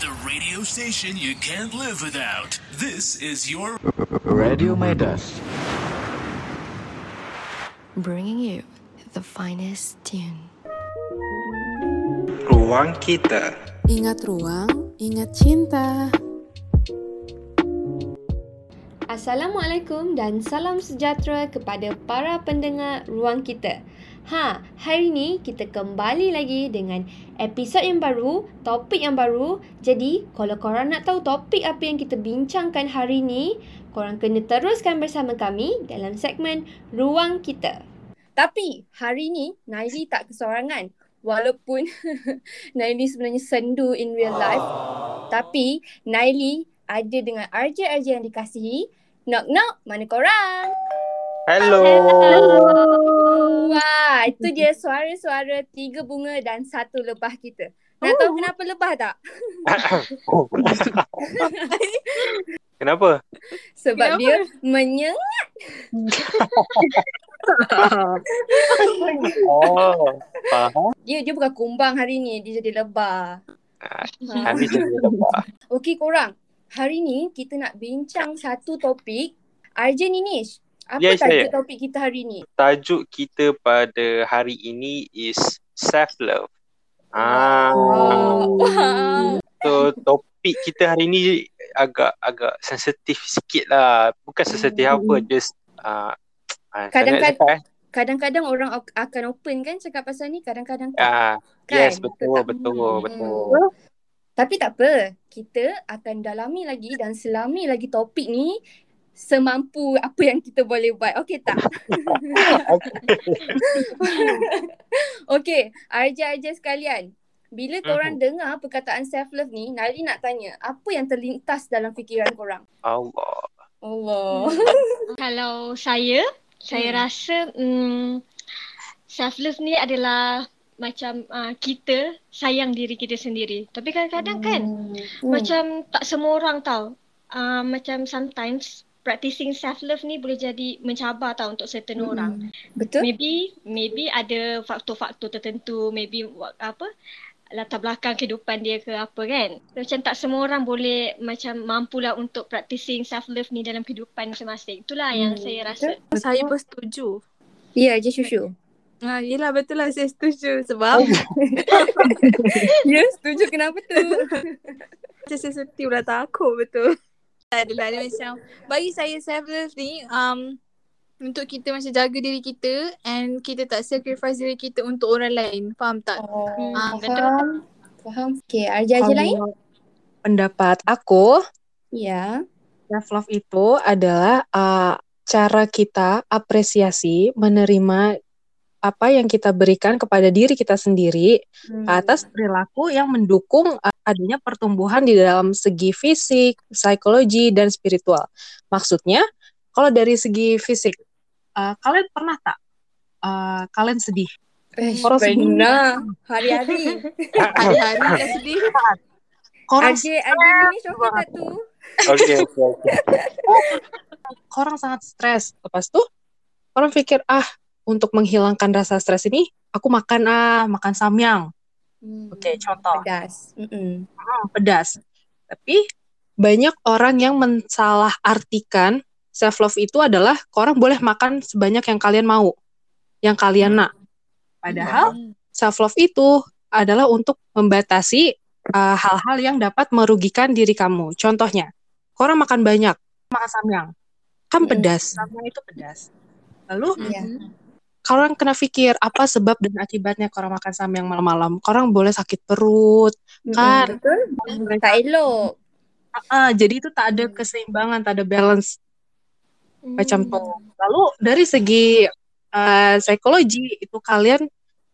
The radio station you can't live without. This is your Radio Medas. bringing you the finest tune. Ruang kita. Ingat ruang, ingat cinta. Assalamualaikum dan salam sejahtera kepada para pendengar Ruang Kita. Ha, hari ni kita kembali lagi dengan episod yang baru, topik yang baru. Jadi, kalau korang nak tahu topik apa yang kita bincangkan hari ni, korang kena teruskan bersama kami dalam segmen Ruang Kita. Tapi, hari ni Naili tak kesorangan. Walaupun Naili sebenarnya sendu in real life. Tapi, Naili ada dengan RJ-RJ yang dikasihi. Knock knock, mana korang? Hello. Itu dia suara-suara tiga bunga dan satu lebah kita. Nak tahu kenapa lebah tak? Kenapa? Sebab Kenapa? dia menyengat. Oh, faham. Dia dia bukan kumbang hari ni, dia jadi lebah. Ah, Ha. Kami jadi lepas. Okey korang, hari ni kita nak bincang satu topik. Arjun Ninish, apa Yes, tajuk saya. topik kita hari ni? Tajuk kita pada hari ini is self-love. Ah, Wow. wow. so topik kita hari ini agak agak sensitif sikit lah. Bukan sensitif Hmm. apa, just uh, uh, Kadang-kadang- cakap, eh. Kadang-kadang orang ak- akan open kan cakap pasal ni, kadang-kadang. Ah, Kan? yes, betul, tak? betul, Hmm. betul. Tapi tak apa, kita akan dalami lagi dan selami lagi topik ni semampu apa yang kita boleh buat. Okey tak? Okey, arja-arja sekalian. Bila korang dengar perkataan self-love ni, Nali nak tanya, apa yang terlintas dalam fikiran korang? Allah. Allah. Kalau saya, saya Hmm. rasa um, self love ni adalah macam uh, kita sayang diri kita sendiri. Tapi kadang-kadang kan Hmm. macam tak semua orang tahu. Uh, macam sometimes practicing self love ni boleh jadi mencabar tau untuk certain Hmm. orang. Betul? Maybe maybe ada faktor-faktor tertentu, maybe apa latar belakang kehidupan dia ke apa kan. Macam tak semua orang boleh macam mampulah untuk practicing self love ni dalam kehidupan masing-masing. Itulah yang Hmm, saya rasa. Saya pun setuju. Ya, je Shushu. Ha, yelah betul lah saya setuju sebab ya, setuju kenapa tu? macam sensitif lah takut betul. Adalah dia macam bagi saya self love ni um, untuk kita macam jaga diri kita and kita tak sacrifice diri kita untuk orang lain. Faham tak? Oh, Hmm, betul, faham. Faham. Okay, arja-arja lain? Kalau pendapat aku, Ya. self love itu adalah uh, cara kita apresiasi menerima apa yang kita berikan kepada diri kita sendiri Hmm. atas perilaku yang mendukung uh, adanya pertumbuhan di dalam segi fisik, psikologi, dan spiritual. Maksudnya, kalau dari segi fisik, uh, kalian pernah tak uh, kalian sedih? Eh, pernah. Hari-hari. Hari-hari sedih. Korang, Arja, arja ni okey tak tu? Okay, okay, okay. korang sangat stres. Lepas tuh, orang pikir, ah, untuk menghilangkan rasa stres ini, aku makan ah, makan samyang. Hmm. Oke, contoh. Pedas. Mm-mm. Hmm, pedas. Tapi banyak orang yang mensalah artikan self love itu adalah orang boleh makan sebanyak yang kalian mau, yang kalian nak. Padahal self love itu adalah untuk membatasi uh, hal-hal yang dapat merugikan diri kamu. Contohnya, orang makan banyak, makan samyang, kan Mm. pedas. Samyang itu pedas. Lalu Iya. Korang kena pikir apa sebab dan akibatnya korang makan samyang malam-malam. Korang boleh sakit perut, Kan. Betul? Tak elok. Ah, jadi itu tak ada keseimbangan, tak ada balance macam Hmm. tuh. Lalu dari segi eh, psikologi itu kalian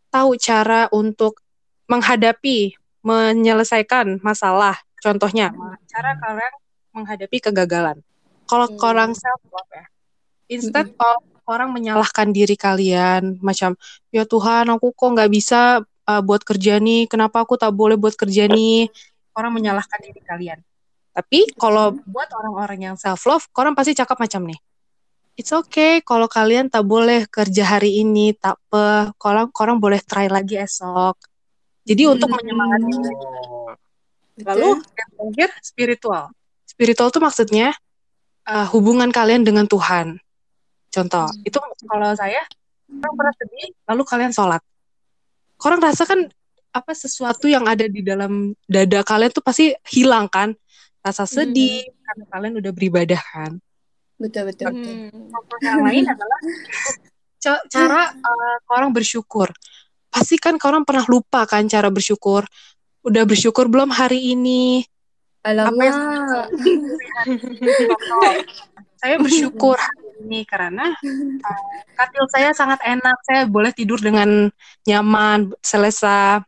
tahu cara untuk menghadapi, menyelesaikan masalah. Contohnya, cara kalian menghadapi kegagalan. Kalau Hmm. korang self love ya, instead of orang menyalahkan diri kalian, macam ya Tuhan aku kok nggak bisa uh, buat kerja nih, kenapa aku tak boleh buat kerja nih? Orang menyalahkan diri kalian. Tapi kalau buat orang-orang yang self love, orang pasti cakap macam nih. It's okay kalau kalian tak boleh kerja hari ini, tak apa. Korang, korang boleh try lagi esok. Jadi untuk menyemangati Lalu yang terakhir spiritual. Spiritual tuh maksudnya uh, hubungan kalian dengan Tuhan. Contoh, itu kalau saya orang pernah sedih, lalu kalian sholat. Orang rasa kan apa sesuatu yang ada di dalam dada kalian tuh pasti hilang kan? Rasa sedih karena kalian udah beribadah kan. Betul betul. betul. Hmm. Contoh yang lain adalah ca- cara uh, orang bersyukur. Pasti kan orang pernah lupa kan cara bersyukur. Udah bersyukur belum hari ini? Alamak. Contoh, saya bersyukur hari ini karena uh, katil saya sangat enak. Saya boleh tidur dengan nyaman, selesa.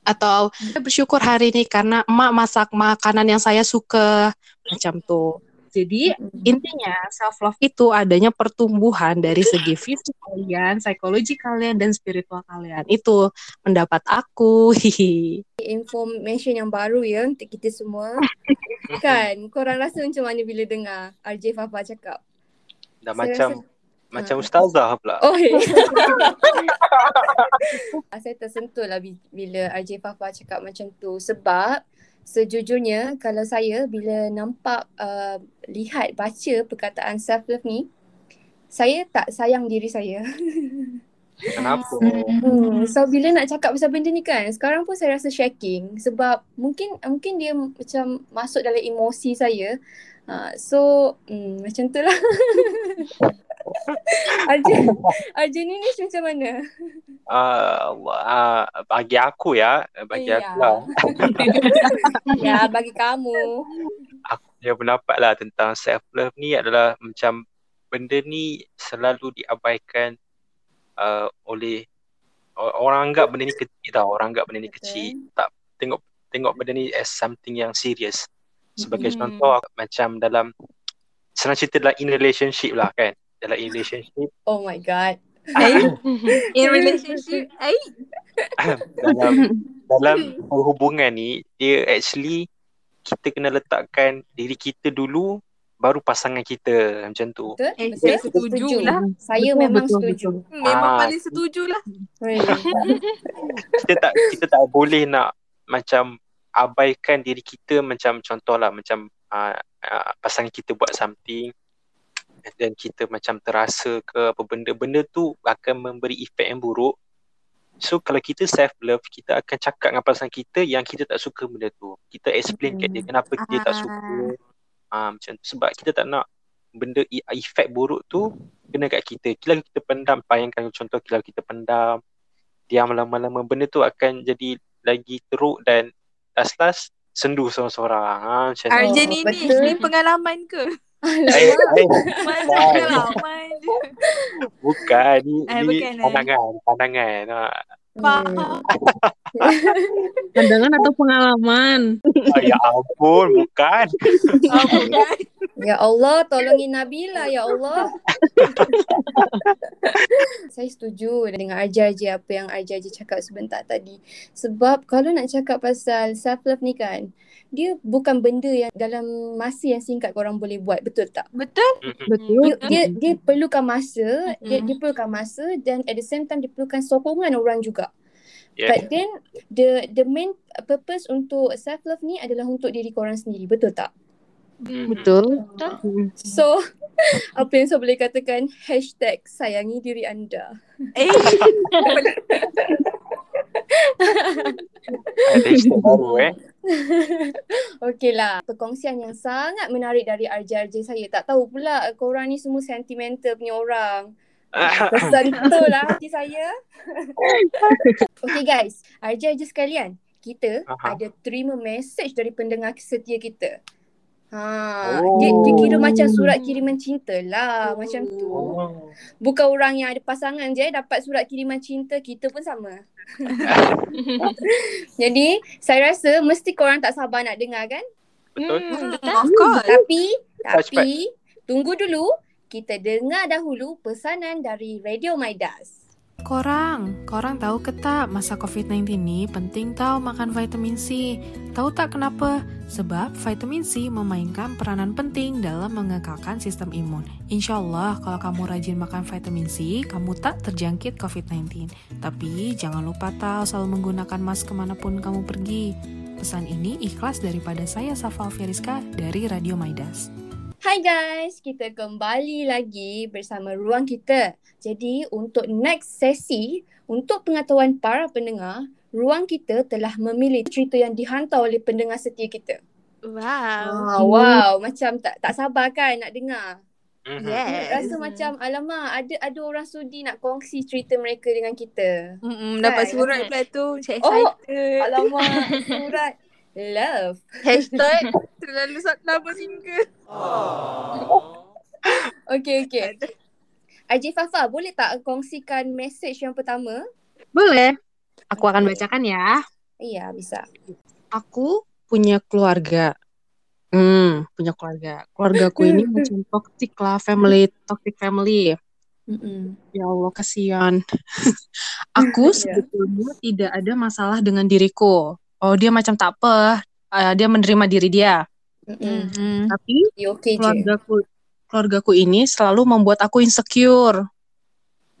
Atau saya bersyukur hari ini karena emak masak makanan yang saya suka. Macam tuh. Jadi intinya self love itu adanya pertumbuhan dari segi fisik kalian, psikologi kalian dan spiritual kalian. Itu pendapat aku. Hihi. Information yang baru ya untuk kita semua. kan, korang rasa macam mana bila dengar RJ Fafa cakap? Dah Saya macam rasa- macam Ha. ustazah pula. Oh, ya. saya tersentuh lah bi- bila RJ Fafa cakap macam tu. Sebab sejujurnya kalau saya bila nampak uh, lihat baca perkataan self love ni saya tak sayang diri saya. Kenapa? Hmm, so bila nak cakap pasal benda ni kan, sekarang pun saya rasa shaking sebab mungkin mungkin dia macam masuk dalam emosi saya. Uh, so hmm, macam tu lah. Arjun, Arjun ni macam mana? Ah, uh, bagi aku ya, bagi Ya. aku lah. ya, bagi kamu. aku punya pendapat lah tentang self love ni adalah macam benda ni selalu diabaikan uh, oleh orang anggap benda ni kecil tau orang anggap benda ni kecil tak tengok tengok benda ni as something yang serious sebagai Mm. contoh macam dalam senang cerita dalam in relationship lah kan dalam in relationship Oh my god. Eh? In relationship, eh? dalam dalam hubungan ni dia actually kita kena letakkan diri kita dulu baru pasangan kita macam tu Betul? Eh, Betul? saya setuju lah. Saya Betul, memang betul, setuju. Hmm, Memang Ah. paling setuju lah. Kita tak kita tak boleh nak macam abaikan diri kita macam contohlah macam uh, uh, pasangan kita buat something dan kita macam terasa ke apa benda-benda tu akan memberi efek yang buruk. So kalau kita self love, kita akan cakap dengan pasangan kita yang kita tak suka benda tu. Kita explain kat dia kenapa dia tak suka. Ah macam tu sebab kita tak nak benda efek buruk tu kena kat kita. Kalau kita pendam, bayangkan contoh kalau kita pendam, diam lama-lama benda tu akan jadi lagi teruk dan last-last sendu seorang-seorang. Ha, macam. Arjen ni ni pengalaman ke? Eh, eh, Masa Bukan. pengalaman je. bukan ni, Eh, ni bukan, eh. pandangan, pandangan. Ha. Faham. Pandangan atau pengalaman? Ah, ya ampun, bukan. Oh, bukan. Ya Allah, tolongin Nabila ya Allah. Saya setuju dengan Arja-Arja apa yang Arja-Arja cakap sebentar tadi. Sebab kalau nak cakap pasal self love ni kan, dia bukan benda yang dalam masa yang singkat korang boleh buat, betul tak? Betul? Betul. Dia, dia, dia perlukan masa, dia, Mm. dia perlukan masa dan at the same time dia perlukan sokongan orang juga. Yeah. But then the the main purpose untuk self love ni adalah untuk diri korang sendiri, betul tak? Betul. So, apa yang saya boleh katakan, hashtag sayangi diri anda. Eh, baru eh. Okey lah, perkongsian yang sangat menarik dari RJ-RJ saya. Tak tahu pula korang ni semua sentimental punya orang. Tersentuh lah hati saya. okay guys, RJ-RJ sekalian. Kita Aha. ada terima message dari pendengar setia kita. Ha, Oh. dia, dia kira macam surat kiriman cinta lah. Macam tu. Oh. Bukan orang yang ada pasangan je dapat surat kiriman cinta, kita pun sama. Jadi, saya rasa mesti korang tak sabar nak dengar kan? Betul. Hmm, betul. of course. Tapi, Cepat, tapi tunggu dulu. Kita dengar dahulu pesanan dari Radio Maidas. Korang, korang tahu ke tak masa COVID-19 ni penting tahu makan vitamin C. Tahu tak kenapa? Sebab vitamin C memainkan peranan penting dalam mengekalkan sistem imun. InsyaAllah kalau kamu rajin makan vitamin C, kamu tak terjangkit COVID-19. Tapi jangan lupa tahu selalu menggunakan mask ke mana pun kamu pergi. Pesan ini ikhlas daripada saya Safa Alfieriska dari Radio Maidas. Hai guys, kita kembali lagi bersama ruang kita. Jadi untuk next sesi, untuk pengetahuan para pendengar, ruang kita telah memilih cerita yang dihantar oleh pendengar setia kita. Wow. Wow, wow. macam tak tak sabar kan nak dengar. Mhm. Yes. Rasa macam alamak ada ada orang sudi nak kongsi cerita mereka dengan kita. Mm-mm, dapat Kan? surat pula tu. Macam Oh. Alamak, surat love. Hashtag terlalu lama single. Okay, okay. Ajif Fafa, boleh tak kongsikan message yang pertama? Boleh. Aku akan bacakan ya. Iya, bisa. Aku punya keluarga. Hmm, punya keluarga. Keluargaku ini macam toxic lah, family, toxic family. Mm-mm. Ya Allah, kasihan. Aku Iya. sebetulnya tidak ada masalah dengan diriku. Oh, dia macam tak apa. eh, dia menerima diri dia. Mm-mm. Tapi You okay keluargaku keluargaku ini selalu membuat aku insecure.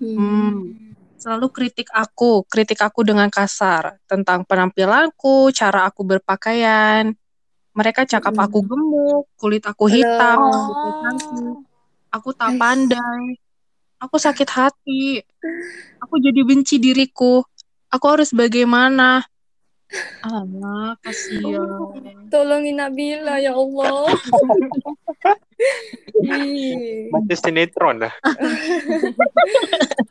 Hmm. Selalu kritik aku, kritik aku dengan kasar tentang penampilanku, cara aku berpakaian. Mereka cakap Mm-mm. aku gemuk, kulit aku hitam, cantik, aku tak pandai. Aku sakit hati. Aku jadi benci diriku. Aku harus bagaimana? Alah, kasihan. Tolongin Nabila ya Allah. Macam sinetron lah.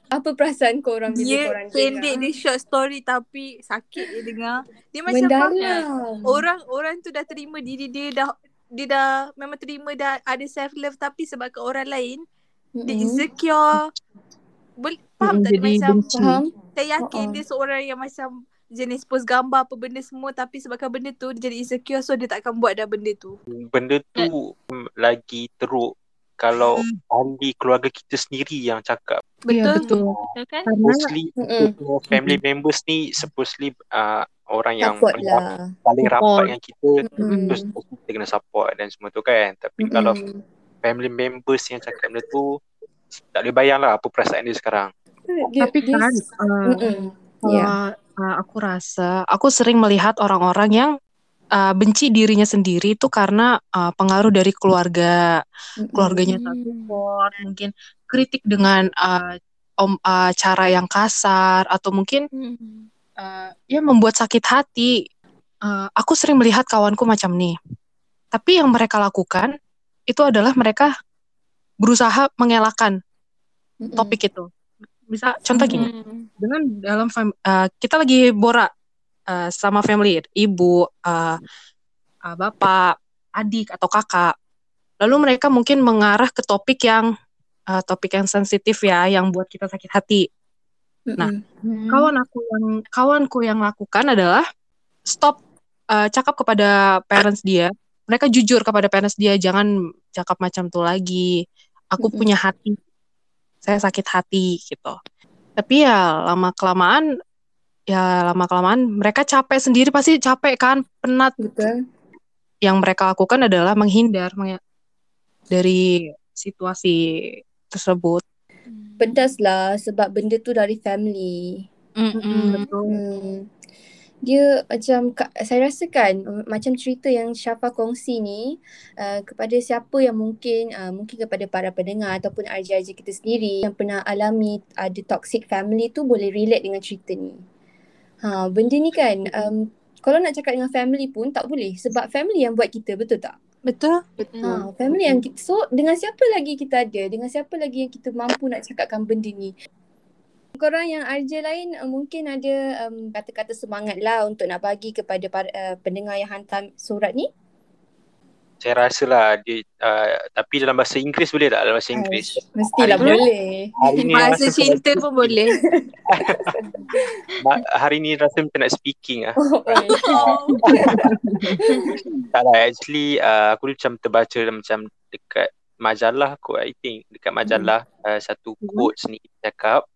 Apa perasaan korang bila Dia korang pendek dengar? dia short story tapi sakit dia dengar. Dia macam Mendalam. orang orang tu dah terima diri dia dah dia dah memang terima dah ada self love tapi sebab ke orang lain dia Mm-mm. insecure. Bel, faham Mm, tak dia macam benci. Faham? saya yakin Uh-uh. dia seorang yang macam jenis post gambar apa benda semua tapi sebabkan benda tu dia jadi insecure so dia tak akan buat dah benda tu. Benda tu mm, lagi teruk kalau ahli keluarga kita sendiri yang cakap. Ya, Betul? betul. Betul kan? Mostly punya family members ni supposedly uh, orang yang paling, lah. paling rapat Support. dengan kita Mm-mm. terus kita kena support dan semua tu kan. Tapi kalau Mm-mm. family members yang cakap benda tu tak boleh bayang lah apa perasaan dia sekarang. Dia, Tapi dia, kan, uh. Ya. uh, uh, aku rasa aku sering melihat orang-orang yang uh, benci dirinya sendiri itu karena uh, pengaruh dari keluarga, keluarganya tak support, mungkin kritik dengan uh, om uh, cara yang kasar atau mungkin uh, ya membuat sakit hati. Uh, aku sering melihat kawanku macam nih. Tapi yang mereka lakukan itu adalah mereka berusaha mengelakkan topik itu. Bisa contoh gini, Hmm. dengan dalam fam- uh, kita lagi borak uh, sama family, ibu, uh, uh, bapak, adik atau kakak. Lalu mereka mungkin mengarah ke topik yang uh, topik yang sensitif ya, yang buat kita sakit hati. Nah, Mm-mm. kawan aku yang kawanku yang lakukan adalah stop uh, cakap kepada parents dia. Mereka jujur kepada parents dia, jangan cakap macam tuh lagi. Aku Mm-mm. punya hati, saya sakit hati gitu. Tapi ya lama kelamaan, ya lama kelamaan mereka capek sendiri pasti capek kan, penat. Betul. Yang mereka lakukan adalah menghindar dari situasi tersebut. Pedas lah sebab benda tu dari family. Mm-mm. Betul. Hmm. Dia macam ka- saya rasa kan uh, macam cerita yang Syafa kongsi ni uh, kepada siapa yang mungkin uh, mungkin kepada para pendengar ataupun RJ-RJ kita sendiri yang pernah alami ada toxic family tu boleh relate dengan cerita ni. Ha benda ni kan um, kalau nak cakap dengan family pun tak boleh sebab family yang buat kita betul tak? Betul? Ha, family yang kita, so dengan siapa lagi kita ada? Dengan siapa lagi yang kita mampu nak cakapkan benda ni? Korang yang RJ lain uh, mungkin ada um, kata-kata semangat lah untuk nak bagi kepada para, uh, pendengar yang hantar surat ni. Saya rasa lah dia uh, tapi dalam bahasa Inggeris boleh tak dalam bahasa Inggeris? Mestilah Hari boleh. Hari ni Bahasa rasa cinta pun boleh. Hari ni rasa macam nak speaking ah. Oh, oh. Tak lah actually uh, aku macam terbaca dalam macam dekat majalah kot I think dekat majalah uh, satu quotes ni cakap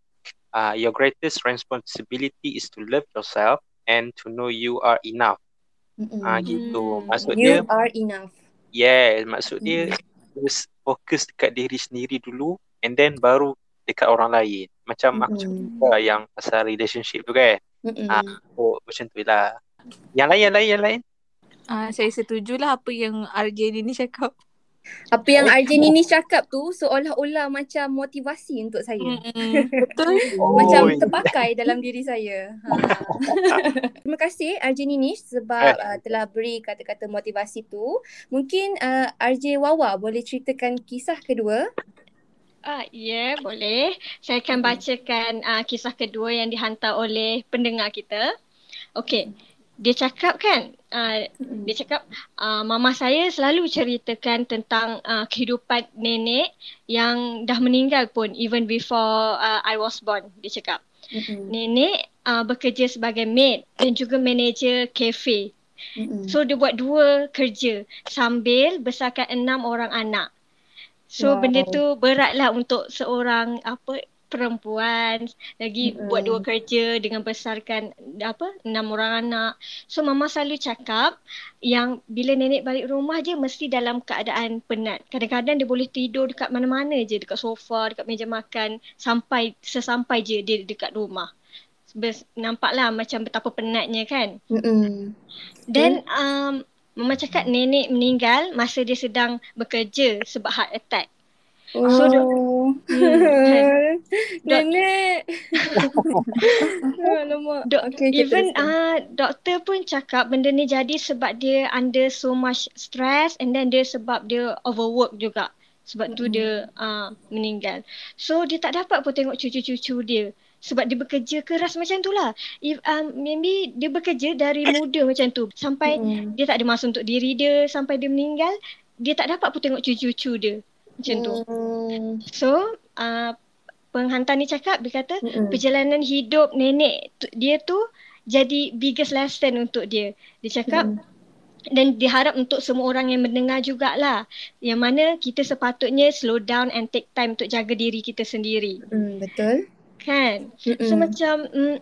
uh, your greatest responsibility is to love yourself and to know you are enough. Mm-mm. Ah gitu. Hmm. Maksud You dia are enough. yes, maksud dia just fokus dekat diri sendiri dulu and then baru dekat orang lain. Macam aku Mm-mm. cakap yang pasal relationship tu kan. Mm-mm. Ah, oh, macam tu lah. Yang lain, yang lain, yang lain. Ah, saya setujulah apa yang RJ ni cakap. Apa yang RJ Nini cakap tu seolah-olah macam motivasi untuk saya. Mm, betul. Macam terpakai dalam diri saya. Ha. Terima kasih RJ Nini sebab uh, telah beri kata-kata motivasi tu. Mungkin uh, RJ Wawa boleh ceritakan kisah kedua. Ah, ya, yeah, boleh. Saya akan bacakan uh, kisah kedua yang dihantar oleh pendengar kita. Okey. Dia cakap kan, uh, dia cakap uh, mama saya selalu ceritakan tentang uh, kehidupan nenek yang dah meninggal pun even before uh, I was born. Dia cakap. Mm-mm. Nenek uh, bekerja sebagai maid dan juga manager kafe. Mm-mm. So dia buat dua kerja sambil besarkan enam orang anak. So Wow. benda tu beratlah untuk seorang apa perempuan lagi Mm-mm. buat dua kerja dengan besarkan apa enam orang anak. So mama selalu cakap yang bila nenek balik rumah je mesti dalam keadaan penat. Kadang-kadang dia boleh tidur dekat mana-mana je dekat sofa, dekat meja makan sampai sesampai je dia dekat rumah. Bes, nampaklah macam betapa penatnya kan. Mm-mm. Dan um, mama cakap nenek meninggal masa dia sedang bekerja sebab heart attack. So, dok- Oh. Hmm, kan. Nenek. Alamak. Dok, Okay, even uh, doktor pun cakap benda ni jadi sebab dia under so much stress and then dia sebab dia overwork juga. Sebab tu dia uh, meninggal. So dia tak dapat pun tengok cucu-cucu dia. Sebab dia bekerja keras macam tu lah. If, um, maybe dia bekerja dari muda macam tu. Sampai Mm-mm. dia tak ada masa untuk diri dia. Sampai dia meninggal. Dia tak dapat pun tengok cucu-cucu dia. Macam tu. Mm. So uh, penghantar ni cakap dia kata Mm-mm. perjalanan hidup nenek tu, dia tu jadi biggest lesson untuk dia. Dia cakap Mm. dan diharap untuk semua orang yang mendengar jugalah yang mana kita sepatutnya slow down and take time untuk jaga diri kita sendiri. Mm, betul. Kan? Mm-mm. So macam mm,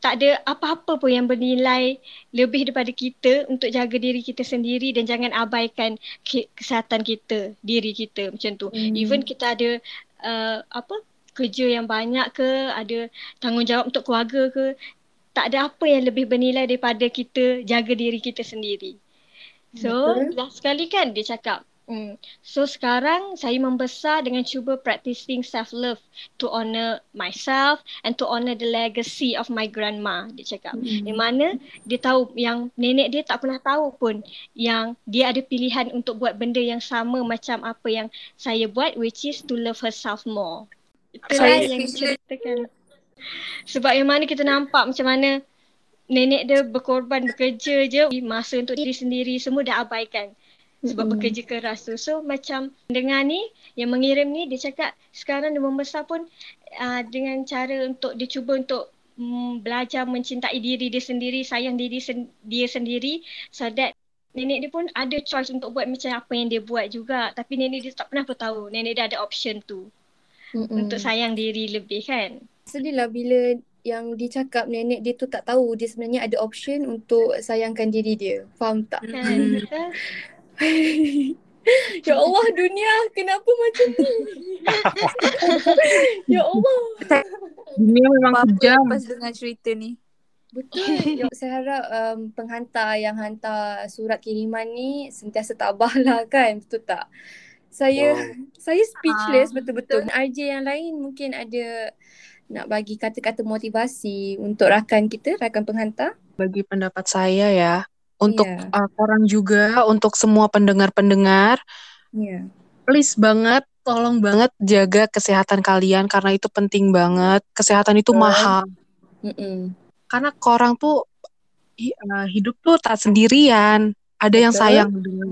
tak ada apa-apa pun yang bernilai lebih daripada kita untuk jaga diri kita sendiri dan jangan abaikan ke- kesihatan kita, diri kita macam tu. Mm. Even kita ada uh, apa kerja yang banyak ke, ada tanggungjawab untuk keluarga ke, tak ada apa yang lebih bernilai daripada kita jaga diri kita sendiri. So, Betul. last sekali kan dia cakap, Hmm. So sekarang saya membesar dengan cuba practicing self-love to honor myself and to honor the legacy of my grandma. Dia cakap. Mm. Di mana dia tahu yang nenek dia tak pernah tahu pun yang dia ada pilihan untuk buat benda yang sama macam apa yang saya buat which is to love herself more. Itulah Saya yang diceritakan. Sebab yang mana kita nampak macam mana nenek dia berkorban bekerja je masa untuk diri sendiri semua dah abaikan sebab Mm-mm. bekerja keras tu. So macam dengar ni yang mengirim ni dia cakap sekarang dia membesar pun uh, dengan cara untuk dia cuba untuk mm, belajar mencintai diri dia sendiri, sayang diri sen- dia sendiri so that nenek dia pun ada choice untuk buat macam apa yang dia buat juga. Tapi nenek dia tak pernah tahu. Nenek dia ada option tu Mm-mm. untuk sayang diri lebih kan. Sedih lah bila yang dicakap nenek dia tu tak tahu dia sebenarnya ada option untuk sayangkan diri dia. Faham tak? Kan? Betul? ya Allah dunia kenapa macam ni? ya Allah. Dunia memang Apa-apa kejam. lepas dengar cerita ni. Betul. Ya, saya harap um, penghantar yang hantar surat kiriman ni sentiasa tabah lah kan. Betul tak? Saya saya speechless Ah, betul-betul. RJ yang lain mungkin ada nak bagi kata-kata motivasi untuk rakan kita, rakan penghantar. Bagi pendapat saya ya, untuk Ya. uh, korang juga, untuk semua pendengar-pendengar, Ya. please banget, tolong banget jaga kesehatan kalian karena itu penting banget. Kesehatan itu Betul. mahal. Mm-mm. Karena korang tuh uh, hidup tuh tak sendirian. Ada yang Betul. sayang dengan,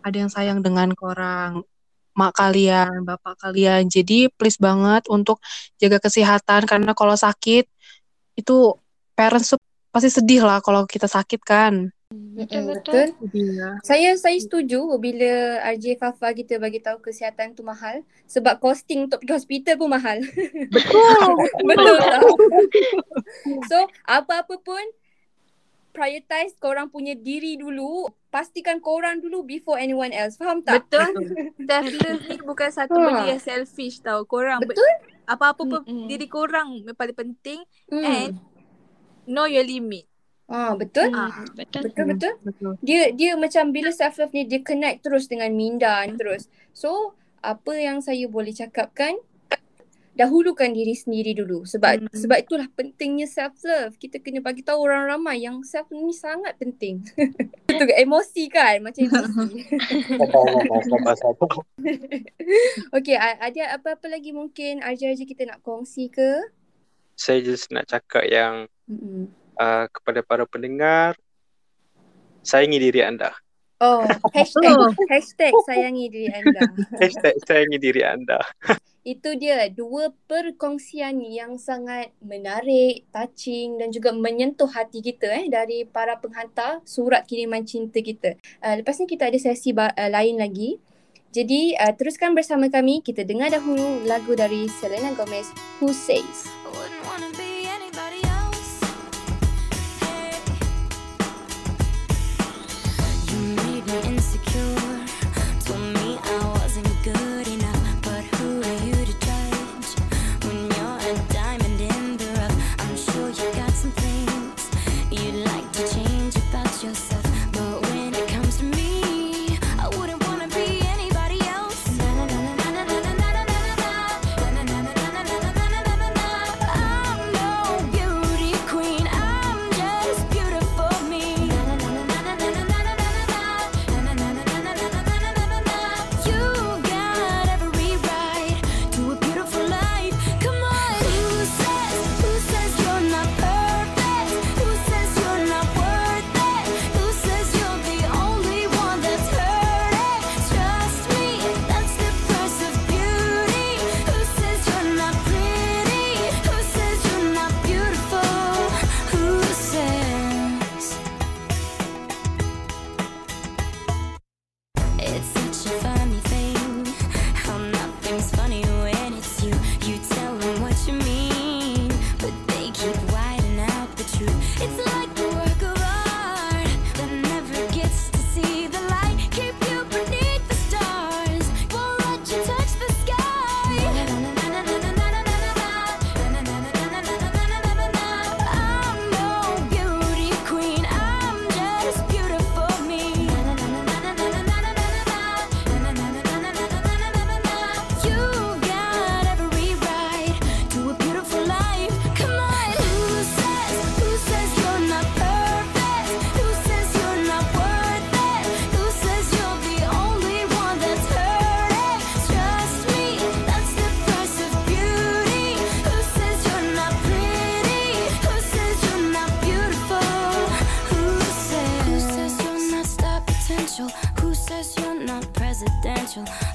ada yang sayang dengan korang, mak kalian, bapak kalian. Jadi please banget untuk jaga kesehatan karena kalau sakit itu parents tuh pasti sedih lah kalau kita sakit kan. Mm-mm, Betul-betul. betul. Iya. Saya saya setuju bila RJ Fafa kita bagi tahu kesihatan tu mahal sebab costing untuk pergi hospital pun mahal. Betul. Betul tak? So, apa-apa pun prioritize korang punya diri dulu. Pastikan korang dulu before anyone else. Faham tak? Betul. Self-love ni bukan satu Ha. benda yang selfish tau. Korang Betul? apa-apa pun Mm-mm. diri korang yang paling penting Hmm. and know your limit. Ah betul. Ah, Betul. Betul betul. Betul. Dia dia macam bila self love ni dia connect terus dengan minda terus. So apa yang saya boleh cakapkan dahulukan diri sendiri dulu sebab Hmm. sebab itulah pentingnya self love. Kita kena bagi tahu orang ramai yang self love ni sangat penting. Betul ke? Emosi kan? Macam emosi. Okey, a- ada apa-apa lagi mungkin RJ-RJ kita nak kongsi ke? Saya just nak cakap yang Mm-mm. Uh, kepada para pendengar, sayangi diri anda. Oh, hashtag, hashtag sayangi diri anda. Hashtag sayangi diri anda. Itu dia dua perkongsian yang sangat menarik, touching dan juga menyentuh hati kita eh dari para penghantar surat kiriman cinta kita. Uh, lepas ni kita ada sesi ba- uh, lain lagi. Jadi uh, teruskan bersama kami. Kita dengar dahulu lagu dari Selena Gomez, Who Says. Wouldn't wanna be insecure.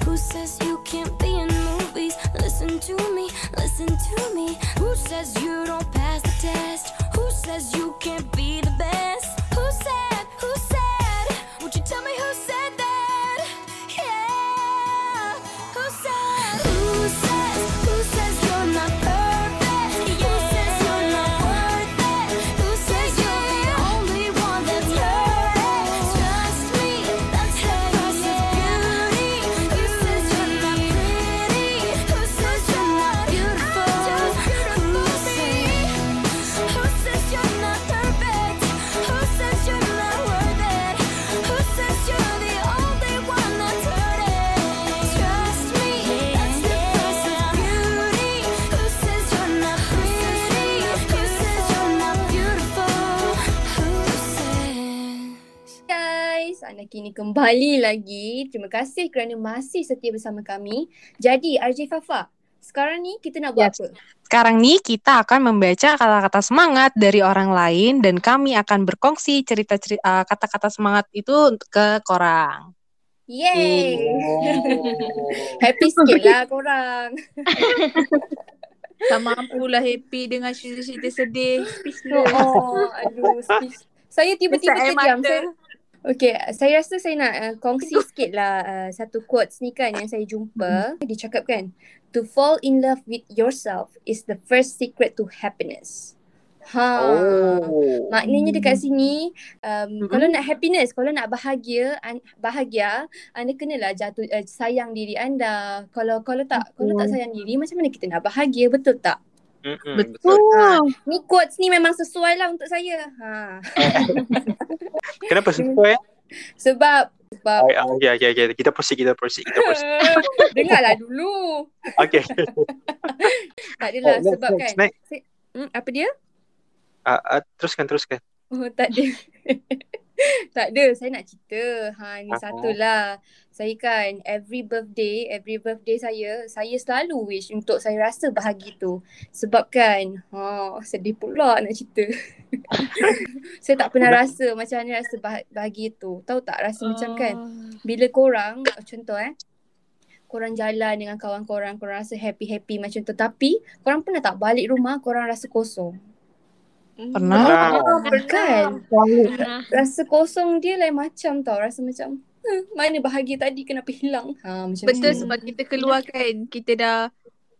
Who says you can't be in movies? Listen to me, listen to me. Who says you don't pass the test? Who says you can't be the best? Guys, anda kini kembali lagi. Terima kasih kerana masih setia bersama kami. Jadi RJ Fafa, sekarang ni kita nak buat Yes. apa? Sekarang nih kita akan membaca kata-kata semangat dari orang lain dan kami akan berkongsi cerita cerita kata-kata semangat itu ke korang. Yeay! Happy sikit lah korang. Tak mampulah happy dengan cerita-cerita sedih. Speechless. Oh, aduh. speech. Saya tiba-tiba terdiam. Saya, okay, saya rasa saya nak uh, kongsi sikit lah uh, satu quotes ni kan yang saya jumpa. Dia cakap kan, to fall in love with yourself is the first secret to happiness. Ha. Oh. Maknanya dekat sini um, Mm-mm. kalau nak happiness, kalau nak bahagia, an, bahagia, anda kenalah jatuh uh, sayang diri anda. Kalau kalau tak kalau tak Betul. sayang diri macam mana kita nak bahagia, betul tak? Mm-mm, Betul. Ha, Ni quotes ni memang sesuai lah untuk saya. Ha. Kenapa sesuai? Sebab sebab Ah, ah, okay, okay, okay. Kita proceed, kita proceed, kita proceed. dengarlah dulu. Okay. Tak adalah Oh, next, sebab next, kan. next. Saya, hmm, apa dia? Ah, ah, teruskan, teruskan. Oh tak ada. tak ada, saya nak cerita. Ha ni Ah. satulah. Saya kan every birthday, every birthday saya, saya selalu wish untuk saya rasa bahagia tu. Sebab kan, ha sedih pula nak cerita. saya tak pernah rasa macam mana rasa bah- bahagia tu. Tahu tak rasa macam kan bila korang contoh eh korang jalan dengan kawan korang, korang rasa happy-happy macam tu. Tapi korang pernah tak balik rumah korang rasa kosong? Pernah. Ah, Kan? Pernah. Rasa kosong dia lain macam tau. Rasa macam huh, mana bahagia tadi kenapa hilang? Ha macam Betul tu. sebab kita keluar kan, kita dah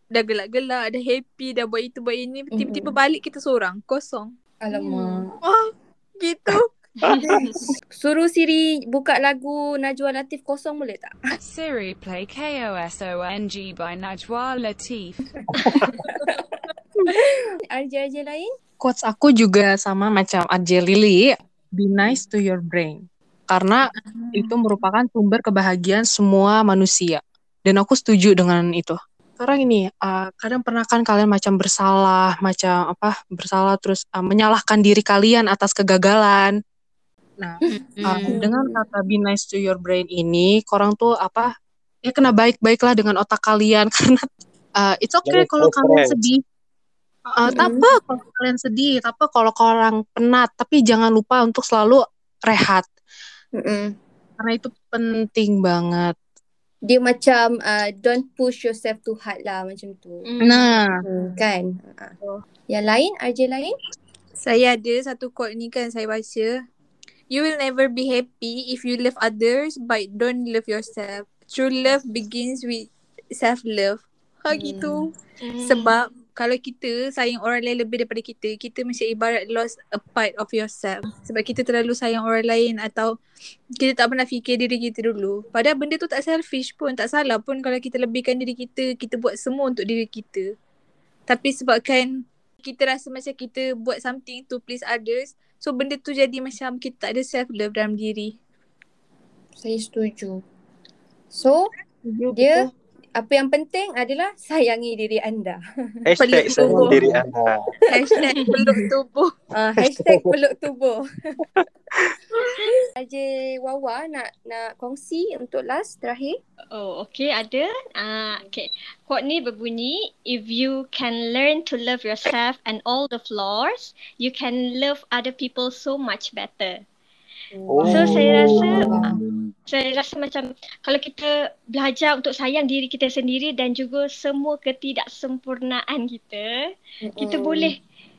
dah gelak-gelak, dah happy, dah buat itu buat ini, tiba-tiba balik kita seorang, kosong. Alamak. Wah, gitu. Suruh Siri buka lagu Najwa Latif kosong boleh tak? Siri play KOSONG by Najwa Latif. RJ-RJ lain? Quotes aku juga sama macam Arje Lily. Be nice to your brain. Karena itu merupakan sumber kebahagiaan semua manusia. Dan aku setuju dengan itu. Sekarang ini, uh, kadang pernah kan kalian macam bersalah, macam apa, bersalah terus uh, menyalahkan diri kalian atas kegagalan. Nah, uh, dengan kata be nice to your brain ini, korang tuh apa, ya kena baik-baiklah dengan otak kalian. Karena uh, it's okay kalau kalian sedih. Uh, tak apa kalau kalian sedih, tak apa kalau orang penat, tapi jangan lupa untuk selalu rehat. Mm-mm. Karena itu penting banget. Dia macam uh, don't push yourself too hard lah macam tu. Nah, Hmm, kan? Uh. Yang lain, RJ lain? Saya ada satu quote ni kan saya baca. You will never be happy if you love others but don't love yourself. True love begins with self-love. Ha gitu. Sebab kalau kita sayang orang lain lebih daripada kita, kita macam ibarat lost a part of yourself. Sebab kita terlalu sayang orang lain atau kita tak pernah fikir diri kita dulu. Padahal benda tu tak selfish pun, tak salah pun kalau kita lebihkan diri kita, kita buat semua untuk diri kita. Tapi sebabkan kita rasa macam kita buat something to please others, so benda tu jadi macam kita tak ada self love dalam diri. Saya setuju. So, dia apa yang penting adalah sayangi diri anda. Hashtag Peluk sayang tubuh. diri anda. Hashtag peluk tubuh. Uh, hashtag peluk tubuh. Aja Wawa nak nak kongsi untuk last terakhir. Oh, okay, ada. Uh, okay. Quote ni berbunyi, if you can learn to love yourself and all the flaws, you can love other people so much better. Oh. So, saya rasa saya rasa macam kalau kita belajar untuk sayang diri kita sendiri dan juga semua ketidaksempurnaan kita, kita Mm-mm. boleh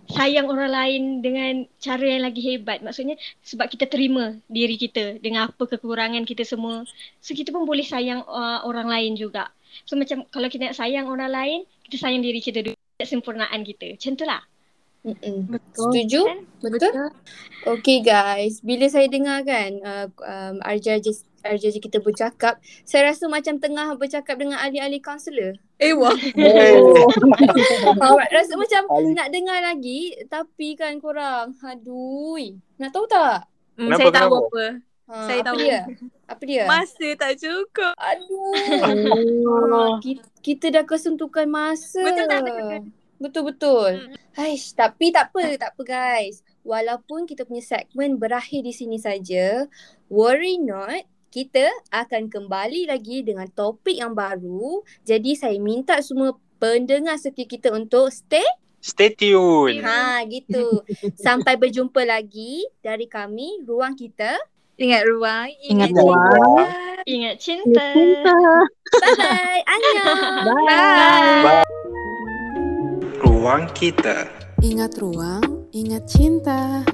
sayang orang lain dengan cara yang lagi hebat. Maksudnya sebab kita terima diri kita dengan apa kekurangan kita semua. So kita pun boleh sayang uh, orang lain juga. So macam kalau kita nak sayang orang lain, kita sayang diri kita dulu. Kesempurnaan kita. Macam tu lah. Mm-mm. betul. Setuju? Betul? Okay guys, bila saya dengar kan uh, um, RJ RJ kita bercakap, saya rasa macam tengah bercakap dengan ahli-ahli kaunselor. Eh wah. Awak rasa macam nak dengar lagi tapi kan korang, aduh. Nak tahu tak? Hmm, Kenapa, saya tahu kenapa? apa. Ha, Saya apa tahu. dia? Apa dia? Masa tak cukup. Aduh. kita, kita dah kesentukan masa. Betul tak? Betul. Betul-betul. Haish, tapi tak apa, tak apa guys. Walaupun kita punya segmen berakhir di sini saja, worry not, kita akan kembali lagi dengan topik yang baru. Jadi saya minta semua pendengar setia kita untuk stay Stay tune. Ha gitu. Sampai berjumpa lagi dari kami Ruang Kita. Ingat ruang, Ingat ingat ruang. cinta. Ingat cinta. Bye bye. Annyeong. Bye. Ruang kita. Ingat ruang, ingat cinta.